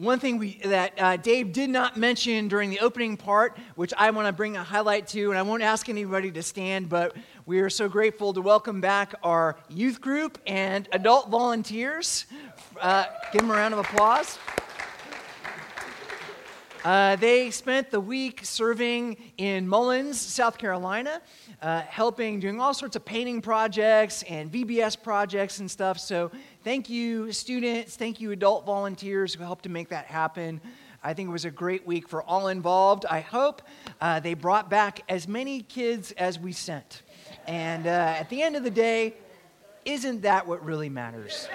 one thing we, that uh, Dave did not mention during the opening part, which I want to bring a highlight to, and I won't ask anybody to stand, but we are so grateful to welcome back our youth group and adult volunteers. Uh, give them a round of applause. Uh, they spent the week serving in Mullins, South Carolina, uh, helping, doing all sorts of painting projects and VBS projects and stuff. So, thank you, students. Thank you, adult volunteers who helped to make that happen. I think it was a great week for all involved. I hope uh, they brought back as many kids as we sent. And uh, at the end of the day, isn't that what really matters?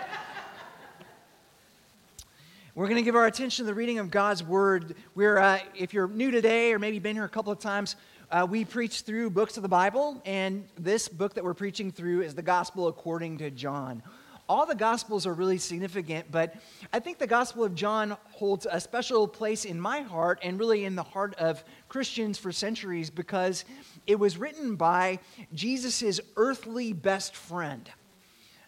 We're going to give our attention to the reading of God's Word. We're, uh, if you're new today or maybe been here a couple of times, uh, we preach through books of the Bible, and this book that we're preaching through is the Gospel according to John. All the Gospels are really significant, but I think the Gospel of John holds a special place in my heart and really in the heart of Christians for centuries because it was written by Jesus' earthly best friend.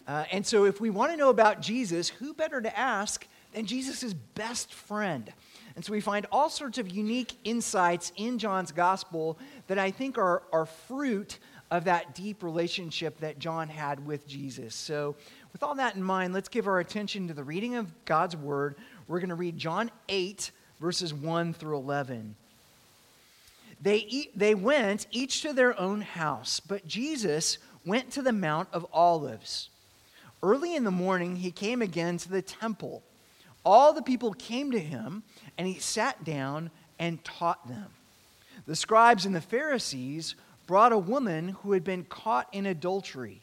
Uh, and so, if we want to know about Jesus, who better to ask than Jesus' best friend. And so we find all sorts of unique insights in John's gospel that I think are, are fruit of that deep relationship that John had with Jesus. So, with all that in mind, let's give our attention to the reading of God's word. We're going to read John 8, verses 1 through 11. They, they went each to their own house, but Jesus went to the Mount of Olives. Early in the morning, he came again to the temple all the people came to him, and he sat down and taught them. The scribes and the Pharisees brought a woman who had been caught in adultery,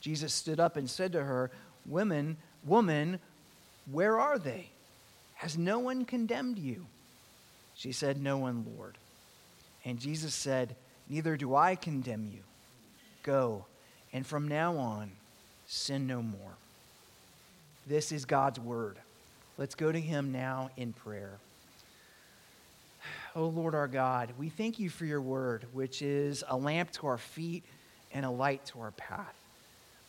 Jesus stood up and said to her, Women, woman, where are they? Has no one condemned you? She said, No one, Lord. And Jesus said, Neither do I condemn you. Go, and from now on, sin no more. This is God's word. Let's go to him now in prayer. O Lord our God, we thank you for your word, which is a lamp to our feet and a light to our path.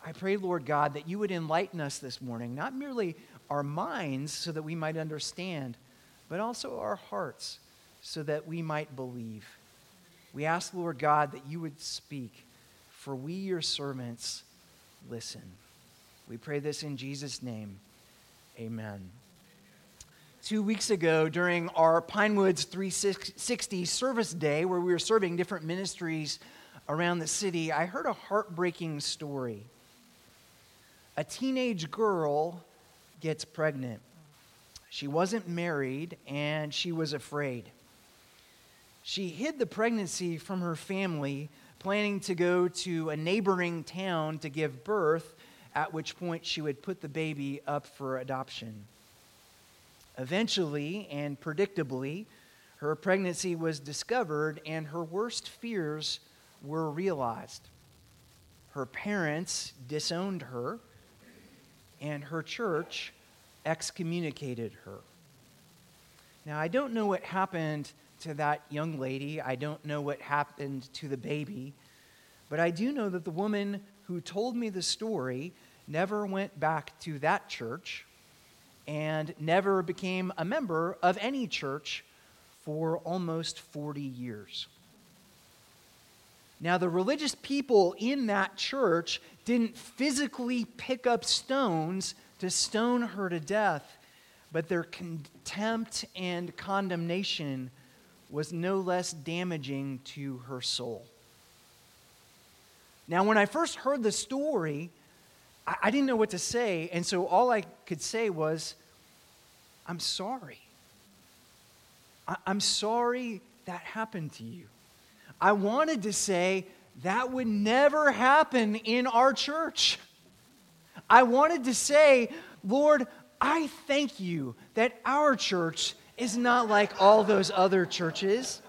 I pray, Lord God, that you would enlighten us this morning, not merely our minds so that we might understand, but also our hearts so that we might believe. We ask, Lord God, that you would speak, for we, your servants, listen. We pray this in Jesus' name. Amen two weeks ago during our Pinewoods 360 service day, where we were serving different ministries around the city, I heard a heartbreaking story. A teenage girl gets pregnant. She wasn't married and she was afraid. She hid the pregnancy from her family, planning to go to a neighboring town to give birth, at which point she would put the baby up for adoption. Eventually and predictably, her pregnancy was discovered and her worst fears were realized. Her parents disowned her, and her church excommunicated her. Now, I don't know what happened to that young lady. I don't know what happened to the baby. But I do know that the woman who told me the story never went back to that church and never became a member of any church for almost 40 years. Now, the religious people in that church didn't physically pick up stones to stone her to death, but their contempt and condemnation was no less damaging to her soul. Now, when I first heard the story, I, I didn't know what to say, and so all I could say was, I'm sorry. I, I'm sorry that happened to you. I wanted to say, that would never happen in our church. I wanted to say, Lord, I thank you that our church is not like all those other churches.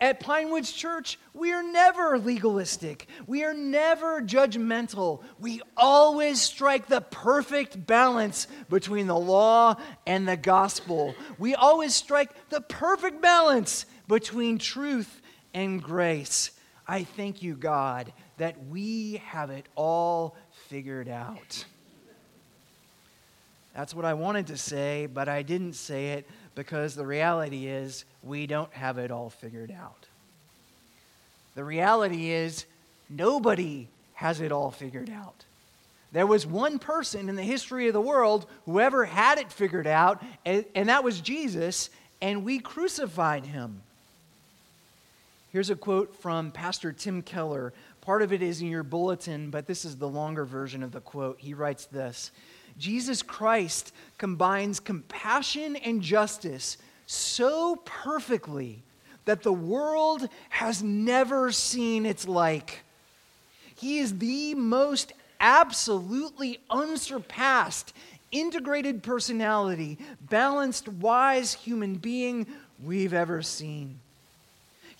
At Pinewoods Church, we are never legalistic. We are never judgmental. We always strike the perfect balance between the law and the gospel. We always strike the perfect balance between truth and grace. I thank you, God, that we have it all figured out. That's what I wanted to say, but I didn't say it because the reality is we don't have it all figured out. The reality is nobody has it all figured out. There was one person in the history of the world who ever had it figured out, and, that was Jesus, and we crucified him. Here's a quote from Pastor Tim Keller. Part of it is in your bulletin, but this is the longer version of the quote. He writes this Jesus Christ combines compassion and justice so perfectly that the world has never seen its like. He is the most absolutely unsurpassed, integrated personality, balanced, wise human being we've ever seen.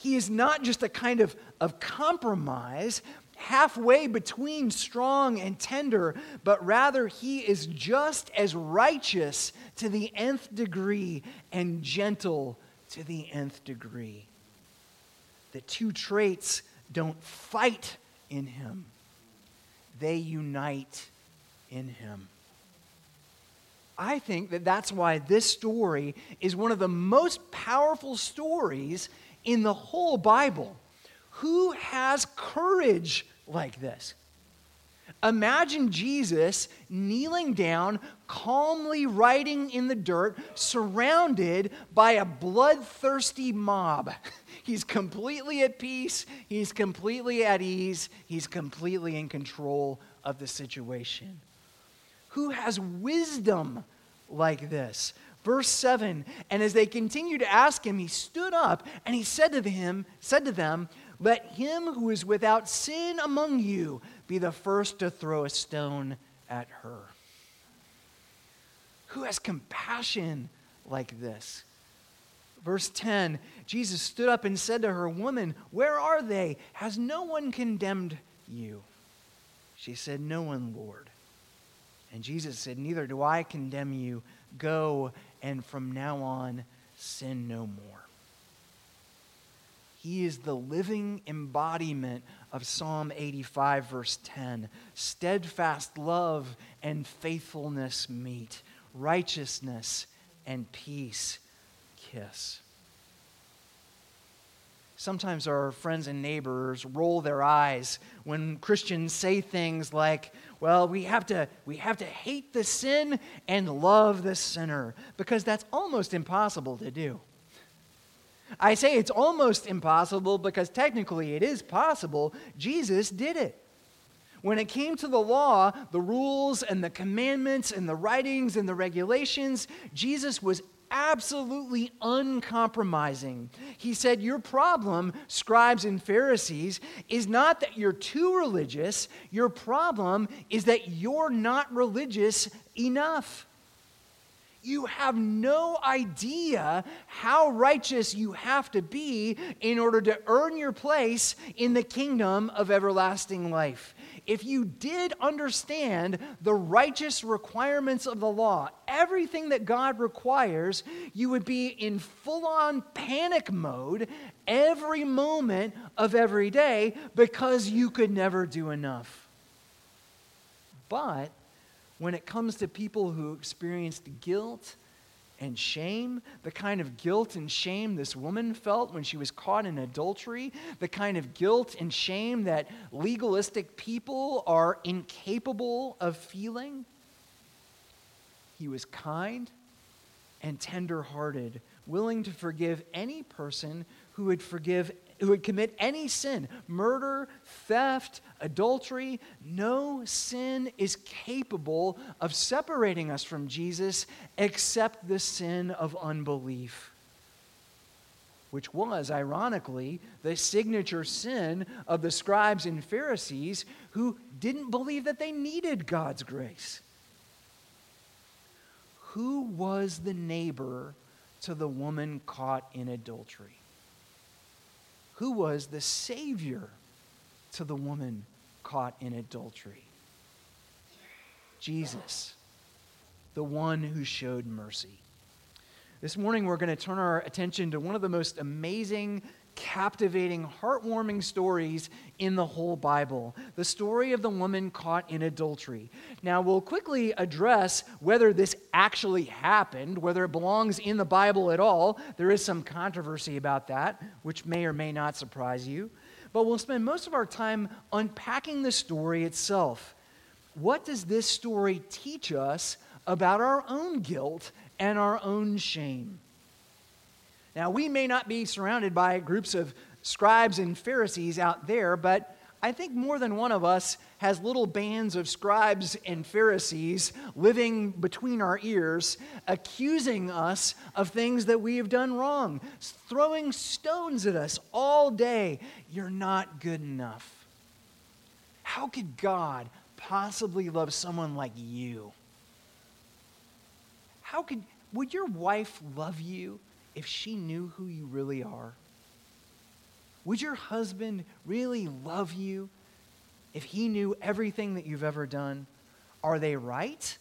He is not just a kind of, of compromise, halfway between strong and tender, but rather he is just as righteous to the nth degree and gentle to the nth degree. The two traits don't fight in him, they unite in him. I think that that's why this story is one of the most powerful stories in the whole Bible. Who has courage like this? Imagine Jesus kneeling down, calmly writing in the dirt, surrounded by a bloodthirsty mob. He's completely at peace, he's completely at ease, he's completely in control of the situation. Who has wisdom like this? Verse 7 And as they continued to ask him, he stood up and he said to him, said to them, Let him who is without sin among you be the first to throw a stone at her. Who has compassion like this? Verse 10 Jesus stood up and said to her, Woman, where are they? Has no one condemned you? She said, No one, Lord. And Jesus said, Neither do I condemn you. Go and from now on sin no more. He is the living embodiment of Psalm 85, verse 10. Steadfast love and faithfulness meet, righteousness and peace kiss. Sometimes our friends and neighbors roll their eyes when Christians say things like, well, we have to, we have to hate the sin and love the sinner, because that's almost impossible to do. I say it's almost impossible because technically it is possible. Jesus did it. When it came to the law, the rules and the commandments and the writings and the regulations, Jesus was absolutely uncompromising. He said, Your problem, scribes and Pharisees, is not that you're too religious, your problem is that you're not religious enough. You have no idea how righteous you have to be in order to earn your place in the kingdom of everlasting life if you did understand the righteous requirements of the law, everything that God requires, you would be in full on panic mode every moment of every day because you could never do enough. But when it comes to people who experienced guilt, and shame, the kind of guilt and shame this woman felt when she was caught in adultery, the kind of guilt and shame that legalistic people are incapable of feeling. He was kind and tenderhearted willing to forgive any person who would forgive who would commit any sin murder, theft, adultery. No sin is capable of separating us from Jesus except the sin of unbelief, which was, ironically, the signature sin of the scribes and Pharisees who didn't believe that they needed God's grace. Who was the neighbor to the woman caught in adultery? Who was the Savior to the woman caught in adultery? Jesus, the one who showed mercy. This morning, we're going to turn our attention to one of the most amazing captivating, heartwarming stories in the whole Bible the story of the woman caught in adultery. Now, we'll quickly address whether this actually happened, whether it belongs in the Bible at all. There is some controversy about that, which may or may not surprise you. But we'll spend most of our time unpacking the story itself. What does this story teach us about our own guilt and our own shame? Now, we may not be surrounded by groups of scribes and Pharisees out there, but I think more than one of us has little bands of scribes and Pharisees living between our ears, accusing us of things that we have done wrong, throwing stones at us all day. You're not good enough. How could God possibly love someone like you? How could, would your wife love you if she knew who you really are? Would your husband really love you if he knew everything that you've ever done? Are they right?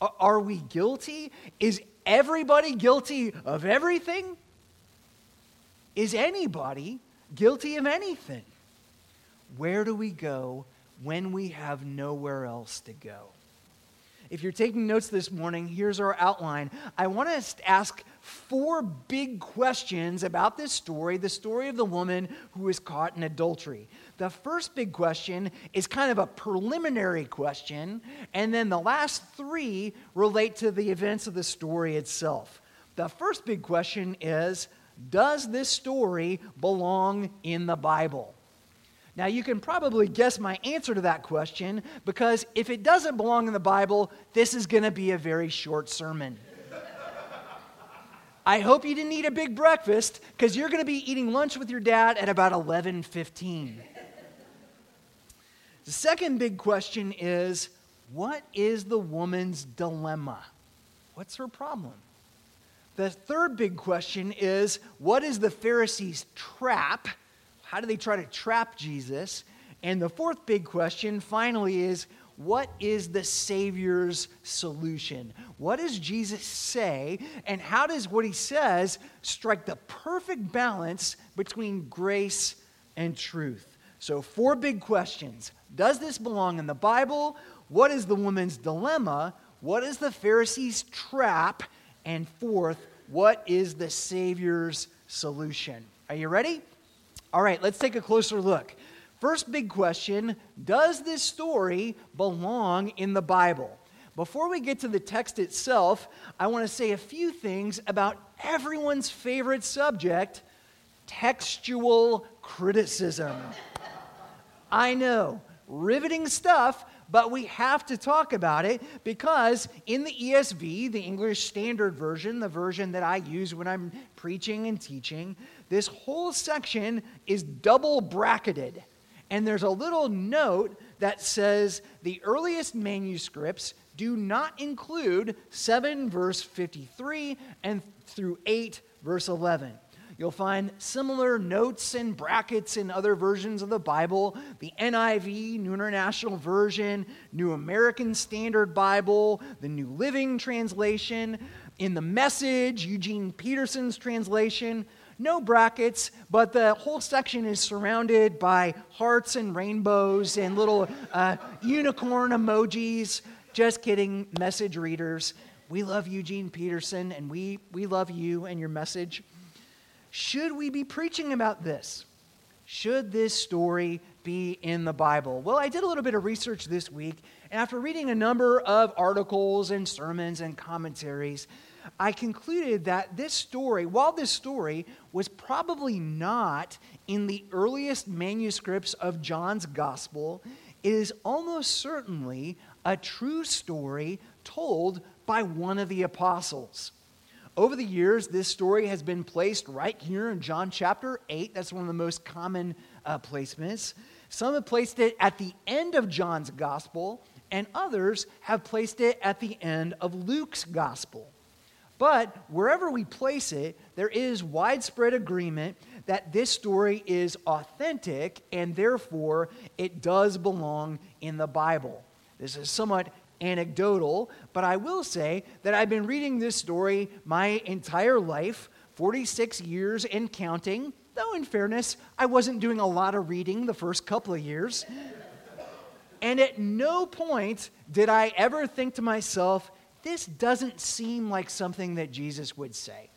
Are we guilty? Is everybody guilty of everything? Is anybody guilty of anything? Where do we go when we have nowhere else to go? If you're taking notes this morning, here's our outline. I want to ask four big questions about this story the story of the woman who was caught in adultery. The first big question is kind of a preliminary question, and then the last three relate to the events of the story itself. The first big question is Does this story belong in the Bible? Now, you can probably guess my answer to that question because if it doesn't belong in the Bible, this is going to be a very short sermon. I hope you didn't eat a big breakfast because you're going to be eating lunch with your dad at about 11:15. The second big question is what is the woman's dilemma? What's her problem? The third big question is what is the Pharisees' trap? How do they try to trap Jesus? And the fourth big question, finally, is what is the Savior's solution? What does Jesus say? And how does what he says strike the perfect balance between grace and truth? So, four big questions Does this belong in the Bible? What is the woman's dilemma? What is the Pharisee's trap? And fourth, what is the Savior's solution? Are you ready? All right, let's take a closer look. First big question Does this story belong in the Bible? Before we get to the text itself, I want to say a few things about everyone's favorite subject textual criticism. I know, riveting stuff, but we have to talk about it because in the ESV, the English Standard Version, the version that I use when I'm preaching and teaching, this whole section is double bracketed. And there's a little note that says the earliest manuscripts do not include 7 verse 53 and through 8 verse 11. You'll find similar notes and brackets in other versions of the Bible the NIV, New International Version, New American Standard Bible, the New Living Translation. In the Message, Eugene Peterson's translation, no brackets, but the whole section is surrounded by hearts and rainbows and little uh, unicorn emojis. Just kidding, message readers. We love Eugene Peterson and we, we love you and your message. Should we be preaching about this? Should this story be in the Bible? Well, I did a little bit of research this week, and after reading a number of articles and sermons and commentaries, I concluded that this story, while this story was probably not in the earliest manuscripts of John's gospel, it is almost certainly a true story told by one of the apostles. Over the years, this story has been placed right here in John chapter 8. That's one of the most common uh, placements. Some have placed it at the end of John's gospel, and others have placed it at the end of Luke's gospel. But wherever we place it, there is widespread agreement that this story is authentic and therefore it does belong in the Bible. This is somewhat anecdotal, but I will say that I've been reading this story my entire life 46 years and counting. Though, in fairness, I wasn't doing a lot of reading the first couple of years. And at no point did I ever think to myself, this doesn't seem like something that Jesus would say.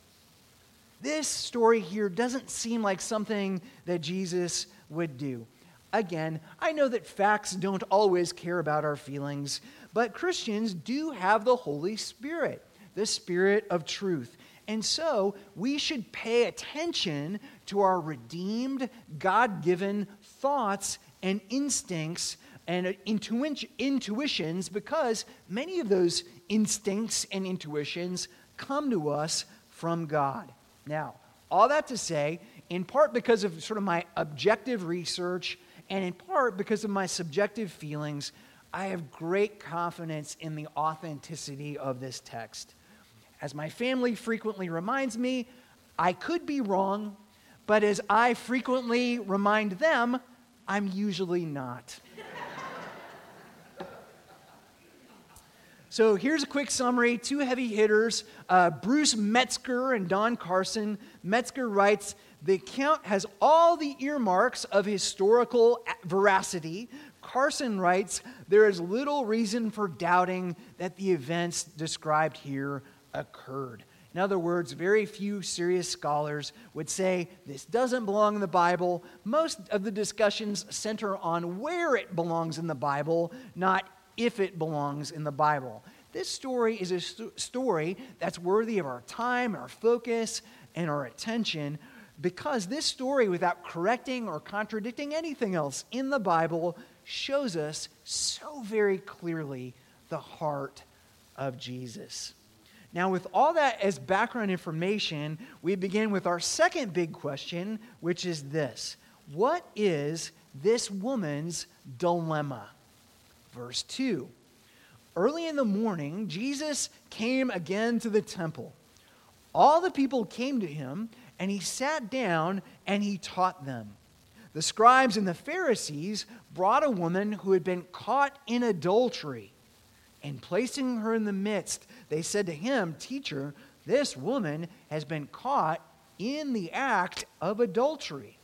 This story here doesn't seem like something that Jesus would do. Again, I know that facts don't always care about our feelings, but Christians do have the Holy Spirit, the Spirit of truth. And so we should pay attention to our redeemed, God given thoughts and instincts and intuitions because many of those instincts and intuitions come to us from God. Now, all that to say, in part because of sort of my objective research and in part because of my subjective feelings, I have great confidence in the authenticity of this text. As my family frequently reminds me, I could be wrong, but as I frequently remind them, I'm usually not. So here's a quick summary two heavy hitters uh, Bruce Metzger and Don Carson. Metzger writes The account has all the earmarks of historical veracity. Carson writes There is little reason for doubting that the events described here occurred. In other words, very few serious scholars would say this doesn't belong in the Bible. Most of the discussions center on where it belongs in the Bible, not if it belongs in the Bible. This story is a st- story that's worthy of our time, our focus, and our attention because this story, without correcting or contradicting anything else in the Bible, shows us so very clearly the heart of Jesus. Now, with all that as background information, we begin with our second big question, which is this What is this woman's dilemma? Verse 2 Early in the morning, Jesus came again to the temple. All the people came to him, and he sat down and he taught them. The scribes and the Pharisees brought a woman who had been caught in adultery. And placing her in the midst, they said to him, Teacher, this woman has been caught in the act of adultery.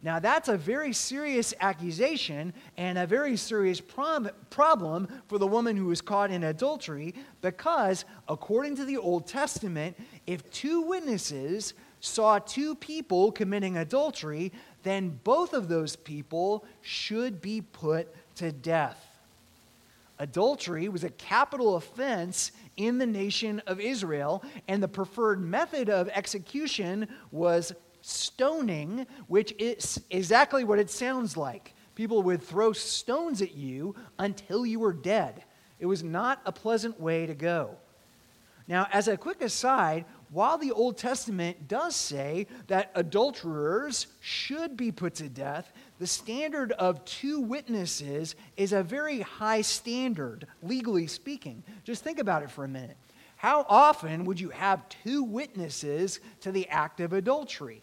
Now, that's a very serious accusation and a very serious prob- problem for the woman who was caught in adultery because, according to the Old Testament, if two witnesses saw two people committing adultery, then both of those people should be put to death. Adultery was a capital offense in the nation of Israel, and the preferred method of execution was stoning, which is exactly what it sounds like. People would throw stones at you until you were dead. It was not a pleasant way to go. Now, as a quick aside, while the Old Testament does say that adulterers should be put to death, the standard of two witnesses is a very high standard, legally speaking. Just think about it for a minute. How often would you have two witnesses to the act of adultery?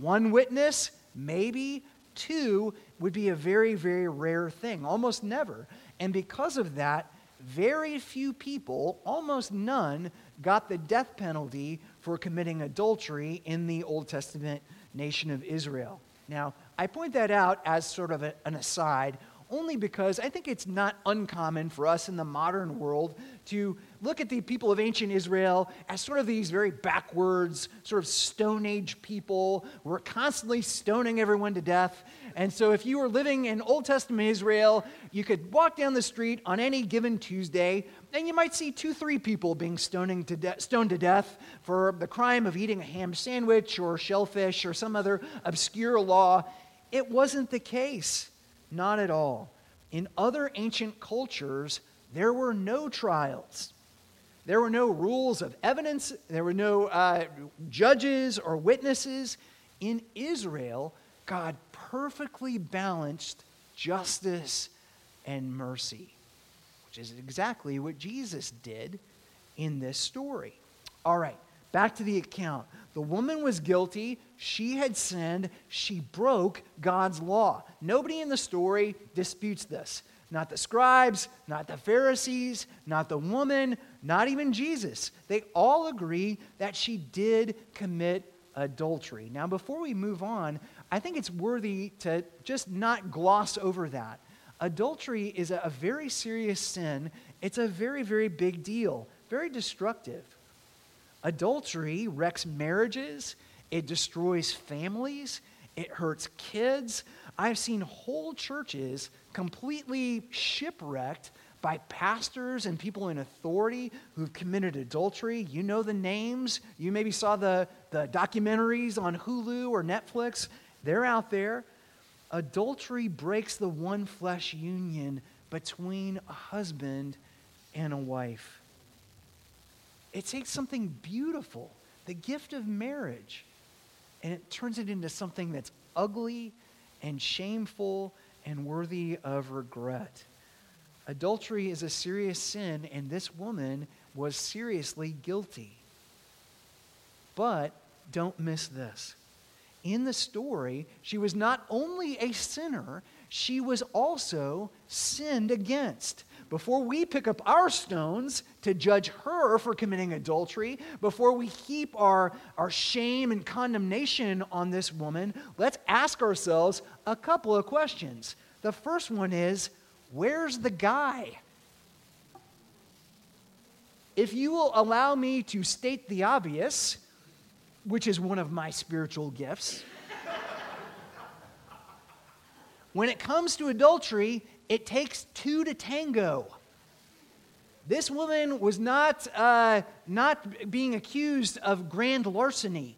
One witness, maybe two, would be a very, very rare thing, almost never. And because of that, very few people, almost none, got the death penalty for committing adultery in the Old Testament nation of Israel. Now, I point that out as sort of a, an aside only because I think it's not uncommon for us in the modern world to look at the people of ancient Israel as sort of these very backwards, sort of Stone Age people who are constantly stoning everyone to death. And so, if you were living in Old Testament Israel, you could walk down the street on any given Tuesday, and you might see two, three people being stoning to de- stoned to death for the crime of eating a ham sandwich or shellfish or some other obscure law. It wasn't the case. Not at all. In other ancient cultures, there were no trials. There were no rules of evidence. There were no uh, judges or witnesses. In Israel, God perfectly balanced justice and mercy, which is exactly what Jesus did in this story. All right, back to the account. The woman was guilty. She had sinned. She broke God's law. Nobody in the story disputes this. Not the scribes, not the Pharisees, not the woman, not even Jesus. They all agree that she did commit adultery. Now, before we move on, I think it's worthy to just not gloss over that. Adultery is a, very serious sin, it's a very, very big deal, very destructive. Adultery wrecks marriages, it destroys families, it hurts kids. I've seen whole churches completely shipwrecked by pastors and people in authority who've committed adultery. You know the names. You maybe saw the, the documentaries on Hulu or Netflix. They're out there. Adultery breaks the one flesh union between a husband and a wife. It takes something beautiful, the gift of marriage, and it turns it into something that's ugly and shameful and worthy of regret. Adultery is a serious sin, and this woman was seriously guilty. But don't miss this. In the story, she was not only a sinner, she was also sinned against before we pick up our stones to judge her for committing adultery, before we heap our, our shame and condemnation on this woman, let's ask ourselves a couple of questions. The first one is where's the guy? If you will allow me to state the obvious, which is one of my spiritual gifts, when it comes to adultery, it takes two to tango. This woman was not, uh, not being accused of grand larceny.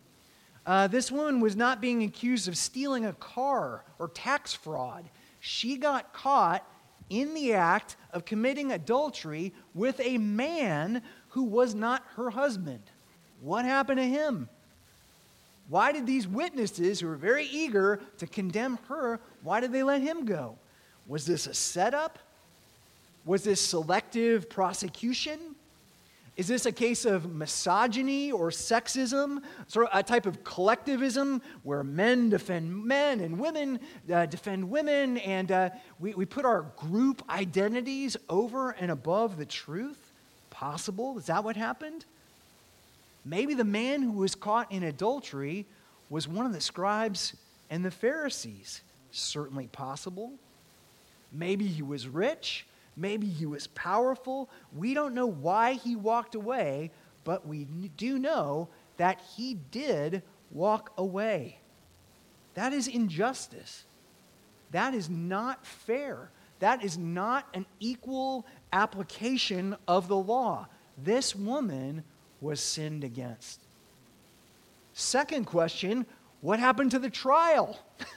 Uh, this woman was not being accused of stealing a car or tax fraud. She got caught in the act of committing adultery with a man who was not her husband. What happened to him? Why did these witnesses, who were very eager to condemn her, why did they let him go? Was this a setup? Was this selective prosecution? Is this a case of misogyny or sexism, sort of a type of collectivism where men defend men and women uh, defend women, and uh, we, we put our group identities over and above the truth? Possible? Is that what happened? Maybe the man who was caught in adultery was one of the scribes and the Pharisees. Certainly possible. Maybe he was rich. Maybe he was powerful. We don't know why he walked away, but we do know that he did walk away. That is injustice. That is not fair. That is not an equal application of the law. This woman was sinned against. Second question what happened to the trial?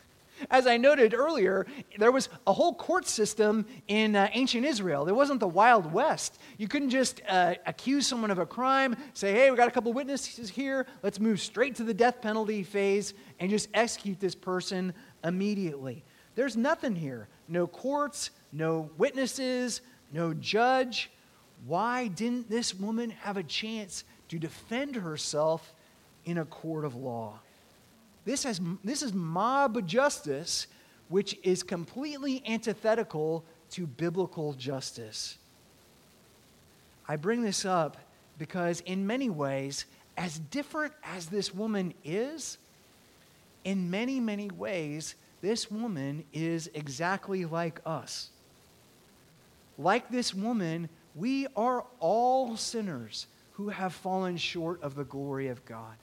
As I noted earlier, there was a whole court system in uh, ancient Israel. There wasn't the Wild West. You couldn't just uh, accuse someone of a crime, say, hey, we got a couple witnesses here, let's move straight to the death penalty phase and just execute this person immediately. There's nothing here no courts, no witnesses, no judge. Why didn't this woman have a chance to defend herself in a court of law? This, has, this is mob justice, which is completely antithetical to biblical justice. I bring this up because, in many ways, as different as this woman is, in many, many ways, this woman is exactly like us. Like this woman, we are all sinners who have fallen short of the glory of God.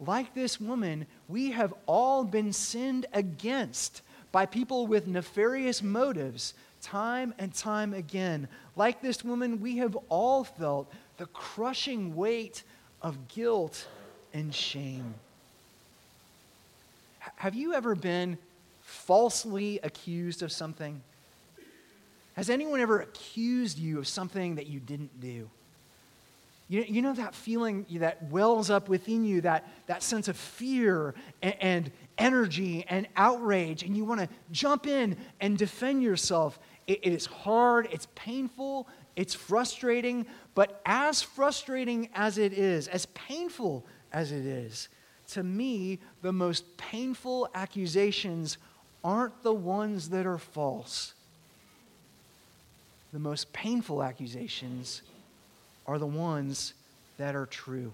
Like this woman, we have all been sinned against by people with nefarious motives time and time again. Like this woman, we have all felt the crushing weight of guilt and shame. Have you ever been falsely accused of something? Has anyone ever accused you of something that you didn't do? You, you know that feeling that wells up within you, that, that sense of fear and, and energy and outrage, and you want to jump in and defend yourself. It, it is hard, it's painful, it's frustrating, but as frustrating as it is, as painful as it is, to me, the most painful accusations aren't the ones that are false. The most painful accusations are the ones that are true.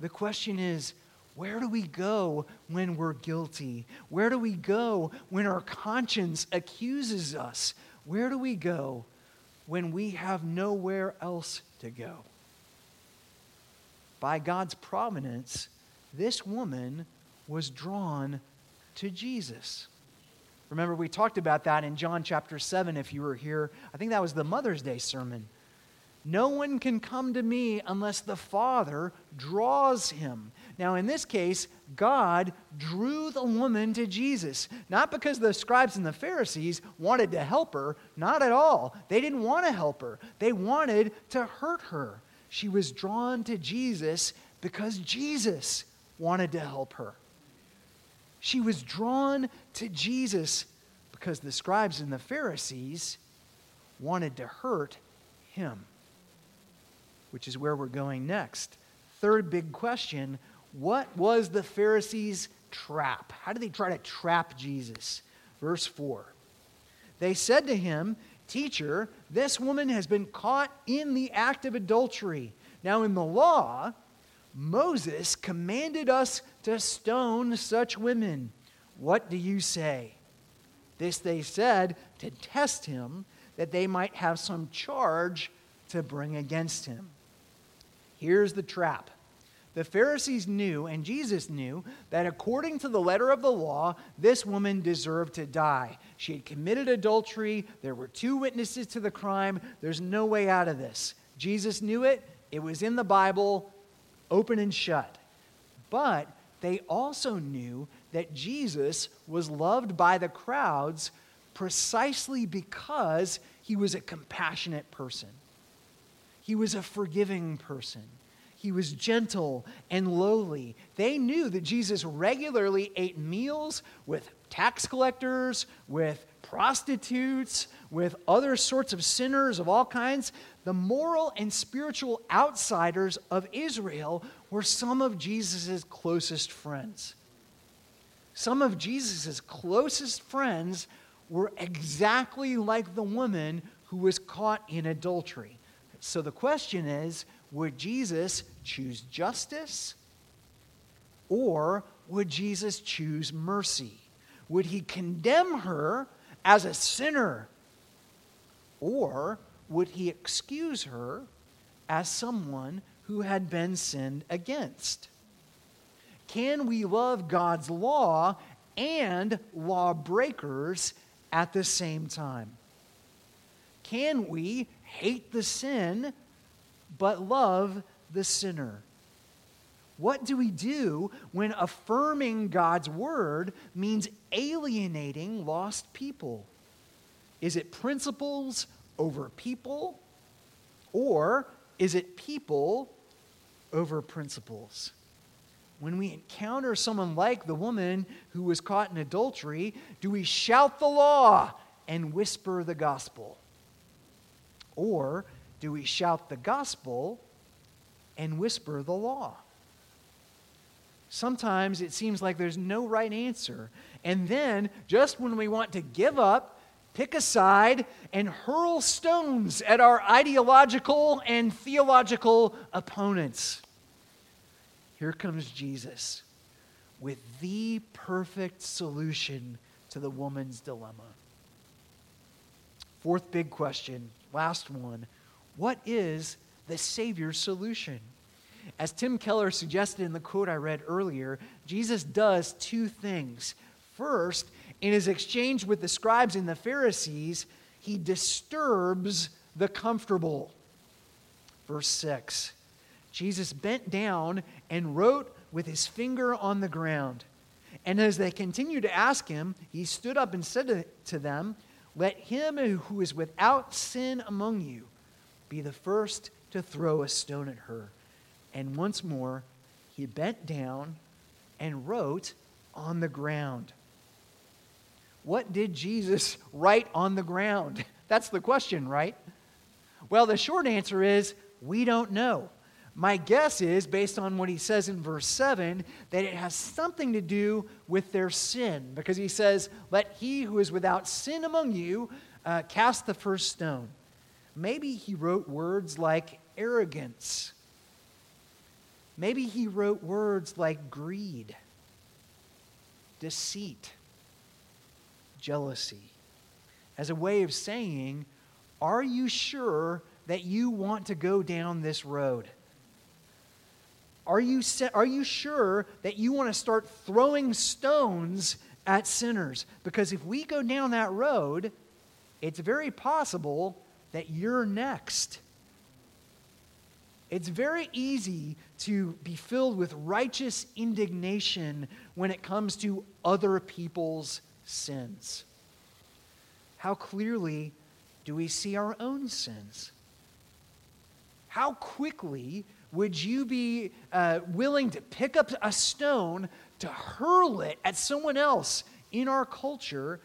The question is where do we go when we're guilty? Where do we go when our conscience accuses us? Where do we go when we have nowhere else to go? By God's providence, this woman was drawn to Jesus. Remember, we talked about that in John chapter 7 if you were here. I think that was the Mother's Day sermon. No one can come to me unless the Father draws him. Now, in this case, God drew the woman to Jesus. Not because the scribes and the Pharisees wanted to help her, not at all. They didn't want to help her, they wanted to hurt her. She was drawn to Jesus because Jesus wanted to help her. She was drawn to Jesus because the scribes and the Pharisees wanted to hurt him which is where we're going next. Third big question what was the Pharisees' trap? How did they try to trap Jesus? Verse 4. They said to him, Teacher, this woman has been caught in the act of adultery. Now, in the law, Moses commanded us to stone such women. What do you say? This they said to test him, that they might have some charge to bring against him. Here's the trap. The Pharisees knew, and Jesus knew, that according to the letter of the law, this woman deserved to die. She had committed adultery. There were two witnesses to the crime. There's no way out of this. Jesus knew it. It was in the Bible, open and shut. But they also knew that Jesus was loved by the crowds precisely because he was a compassionate person. He was a forgiving person. He was gentle and lowly. They knew that Jesus regularly ate meals with tax collectors, with prostitutes, with other sorts of sinners of all kinds. The moral and spiritual outsiders of Israel were some of Jesus' closest friends. Some of Jesus' closest friends were exactly like the woman who was caught in adultery. So the question is would Jesus choose justice or would Jesus choose mercy? Would he condemn her as a sinner or would he excuse her as someone who had been sinned against? Can we love God's law and lawbreakers at the same time? Can we hate the sin, but love the sinner. What do we do when affirming God's word means alienating lost people? Is it principles over people? Or is it people over principles? When we encounter someone like the woman who was caught in adultery, do we shout the law and whisper the gospel? Or do we shout the gospel and whisper the law? Sometimes it seems like there's no right answer. And then, just when we want to give up, pick a side and hurl stones at our ideological and theological opponents. Here comes Jesus with the perfect solution to the woman's dilemma. Fourth big question, last one. What is the Savior's solution? As Tim Keller suggested in the quote I read earlier, Jesus does two things. First, in his exchange with the scribes and the Pharisees, he disturbs the comfortable. Verse 6 Jesus bent down and wrote with his finger on the ground. And as they continued to ask him, he stood up and said to them, Let him who is without sin among you be the first to throw a stone at her. And once more, he bent down and wrote on the ground. What did Jesus write on the ground? That's the question, right? Well, the short answer is we don't know. My guess is, based on what he says in verse 7, that it has something to do with their sin, because he says, Let he who is without sin among you uh, cast the first stone. Maybe he wrote words like arrogance. Maybe he wrote words like greed, deceit, jealousy, as a way of saying, Are you sure that you want to go down this road? Are you, are you sure that you want to start throwing stones at sinners? Because if we go down that road, it's very possible that you're next. It's very easy to be filled with righteous indignation when it comes to other people's sins. How clearly do we see our own sins? How quickly would you be uh, willing to pick up a stone to hurl it at someone else in our culture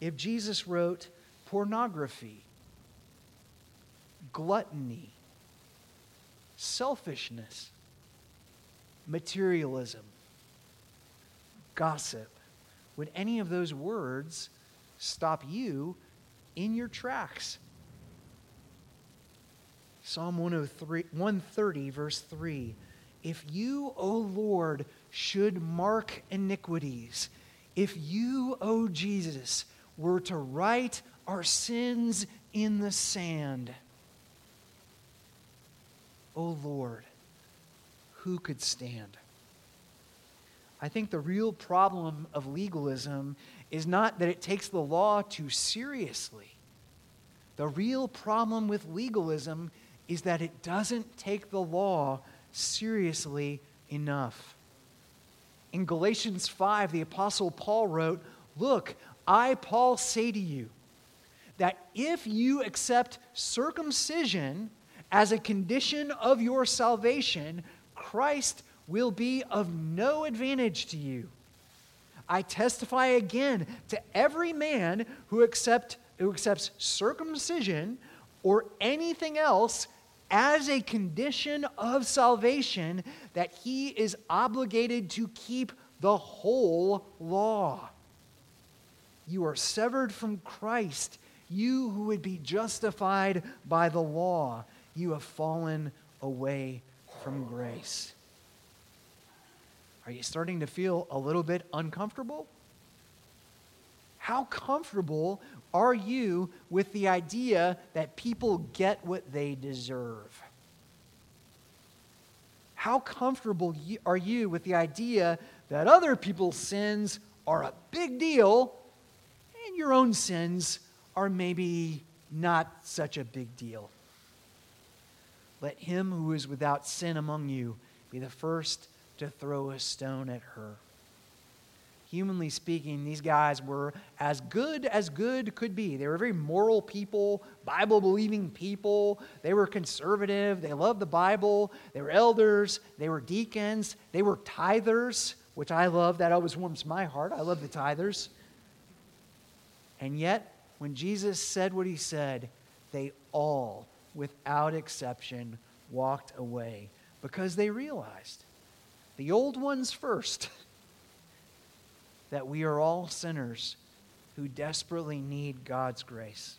if Jesus wrote pornography, gluttony, selfishness, materialism, gossip? Would any of those words stop you in your tracks? Psalm 103, 130, verse 3. If you, O Lord, should mark iniquities, if you, O Jesus, were to write our sins in the sand, O Lord, who could stand? I think the real problem of legalism is not that it takes the law too seriously. The real problem with legalism is that it doesn't take the law seriously enough. In Galatians 5, the Apostle Paul wrote, Look, I, Paul, say to you that if you accept circumcision as a condition of your salvation, Christ will be of no advantage to you. I testify again to every man who, accept, who accepts circumcision or anything else as a condition of salvation that he is obligated to keep the whole law. You are severed from Christ, you who would be justified by the law. You have fallen away from grace. Are you starting to feel a little bit uncomfortable? How comfortable are you with the idea that people get what they deserve? How comfortable are you with the idea that other people's sins are a big deal and your own sins are maybe not such a big deal? Let him who is without sin among you be the first to throw a stone at her humanly speaking, these guys were as good as good could be. They were very moral people, Bible believing people. They were conservative. They loved the Bible. They were elders. They were deacons. They were tithers, which I love. That always warms my heart. I love the tithers. And yet, when Jesus said what he said, they all, without exception, walked away because they realized the old ones first. that we are all sinners who desperately need God's grace.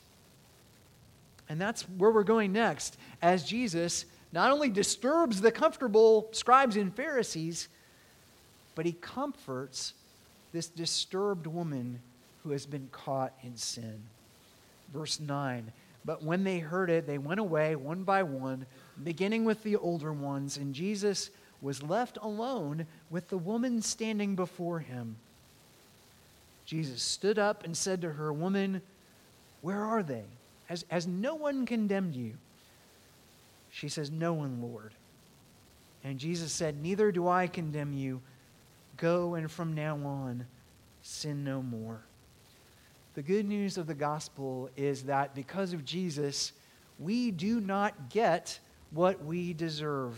And that's where we're going next, as Jesus not only disturbs the comfortable scribes and Pharisees, but he comforts this disturbed woman who has been caught in sin. Verse 9 But when they heard it, they went away one by one, beginning with the older ones, and Jesus was left alone with the woman standing before him. Jesus stood up and said to her, Woman, where are they? Has, has no one condemned you? She says, No one, Lord. And Jesus said, Neither do I condemn you. Go and from now on, sin no more. The good news of the gospel is that because of Jesus, we do not get what we deserve.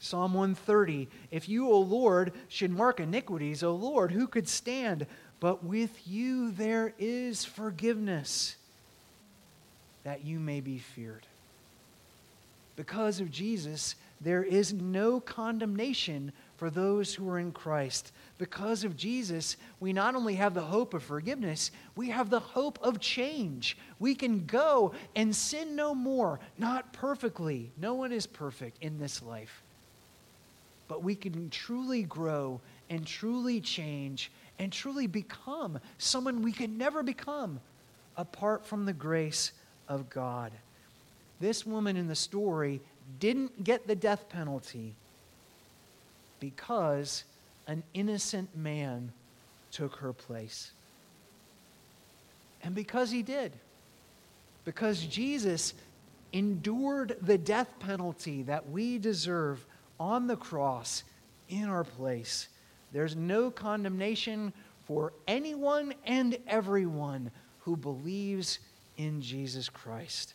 Psalm 130 If you, O Lord, should mark iniquities, O Lord, who could stand? But with you there is forgiveness, that you may be feared. Because of Jesus, there is no condemnation for those who are in Christ. Because of Jesus, we not only have the hope of forgiveness, we have the hope of change. We can go and sin no more, not perfectly. No one is perfect in this life but we can truly grow and truly change and truly become someone we can never become apart from the grace of God. This woman in the story didn't get the death penalty because an innocent man took her place. And because he did, because Jesus endured the death penalty that we deserve on the cross in our place. There's no condemnation for anyone and everyone who believes in Jesus Christ.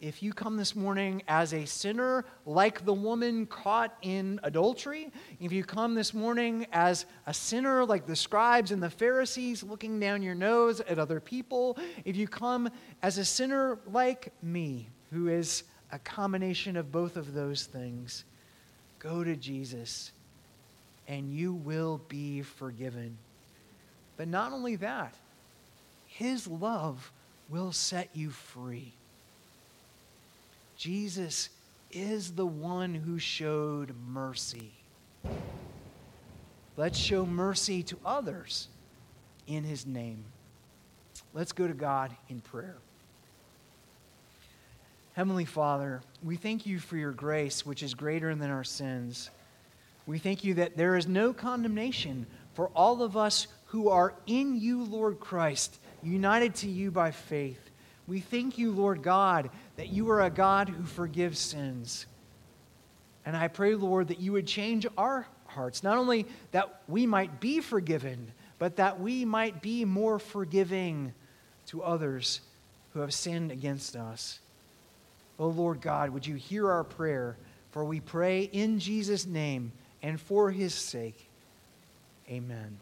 If you come this morning as a sinner, like the woman caught in adultery, if you come this morning as a sinner, like the scribes and the Pharisees looking down your nose at other people, if you come as a sinner like me, who is a combination of both of those things. Go to Jesus and you will be forgiven. But not only that, His love will set you free. Jesus is the one who showed mercy. Let's show mercy to others in His name. Let's go to God in prayer. Heavenly Father, we thank you for your grace, which is greater than our sins. We thank you that there is no condemnation for all of us who are in you, Lord Christ, united to you by faith. We thank you, Lord God, that you are a God who forgives sins. And I pray, Lord, that you would change our hearts, not only that we might be forgiven, but that we might be more forgiving to others who have sinned against us. O Lord God, would you hear our prayer? For we pray in Jesus' name and for his sake. Amen.